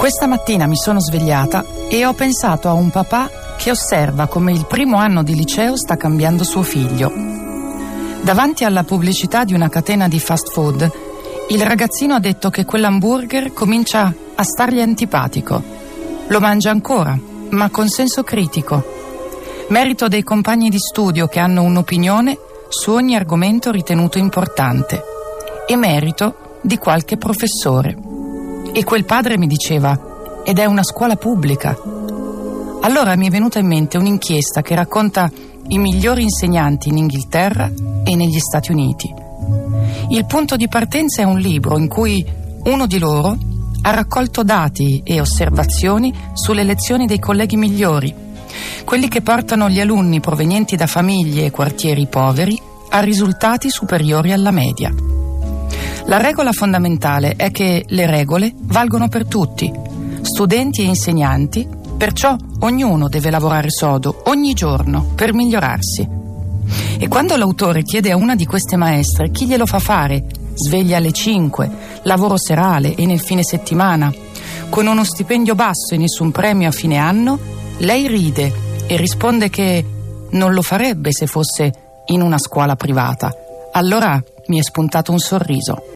Questa mattina mi sono svegliata e ho pensato a un papà che osserva come il primo anno di liceo sta cambiando suo figlio. Davanti alla pubblicità di una catena di fast food, il ragazzino ha detto che quell'hamburger comincia a stargli antipatico. Lo mangia ancora, ma con senso critico. Merito dei compagni di studio che hanno un'opinione su ogni argomento ritenuto importante e merito di qualche professore. E quel padre mi diceva, ed è una scuola pubblica. Allora mi è venuta in mente un'inchiesta che racconta i migliori insegnanti in Inghilterra e negli Stati Uniti. Il punto di partenza è un libro in cui uno di loro ha raccolto dati e osservazioni sulle lezioni dei colleghi migliori, quelli che portano gli alunni provenienti da famiglie e quartieri poveri a risultati superiori alla media. La regola fondamentale è che le regole valgono per tutti, studenti e insegnanti, perciò ognuno deve lavorare sodo ogni giorno per migliorarsi. E quando l'autore chiede a una di queste maestre chi glielo fa fare, sveglia alle 5, lavoro serale e nel fine settimana, con uno stipendio basso e nessun premio a fine anno, lei ride e risponde che non lo farebbe se fosse in una scuola privata. Allora mi è spuntato un sorriso.